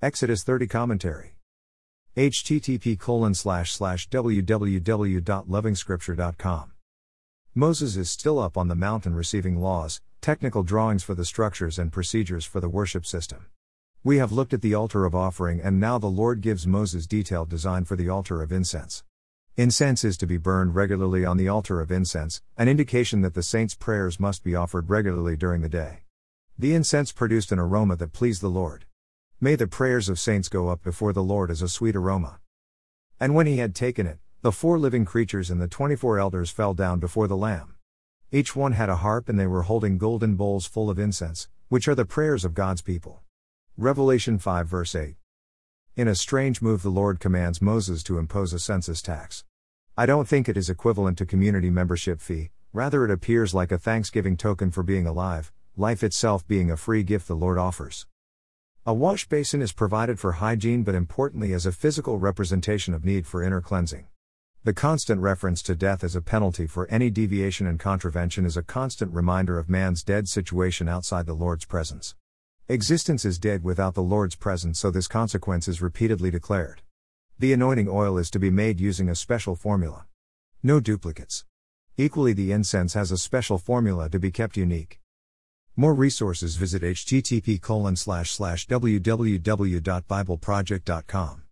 Exodus 30 Commentary. http colon slash slash www.lovingscripture.com. Moses is still up on the mountain receiving laws, technical drawings for the structures and procedures for the worship system. We have looked at the altar of offering and now the Lord gives Moses detailed design for the altar of incense. Incense is to be burned regularly on the altar of incense, an indication that the saints' prayers must be offered regularly during the day. The incense produced an aroma that pleased the Lord. May the prayers of saints go up before the Lord as a sweet aroma. And when he had taken it, the four living creatures and the twenty four elders fell down before the Lamb. Each one had a harp and they were holding golden bowls full of incense, which are the prayers of God's people. Revelation 5 verse 8. In a strange move, the Lord commands Moses to impose a census tax. I don't think it is equivalent to community membership fee, rather, it appears like a thanksgiving token for being alive, life itself being a free gift the Lord offers. A wash basin is provided for hygiene but importantly as a physical representation of need for inner cleansing. The constant reference to death as a penalty for any deviation and contravention is a constant reminder of man's dead situation outside the Lord's presence. Existence is dead without the Lord's presence, so this consequence is repeatedly declared. The anointing oil is to be made using a special formula. No duplicates. Equally, the incense has a special formula to be kept unique. More resources visit http www.bibleproject.com.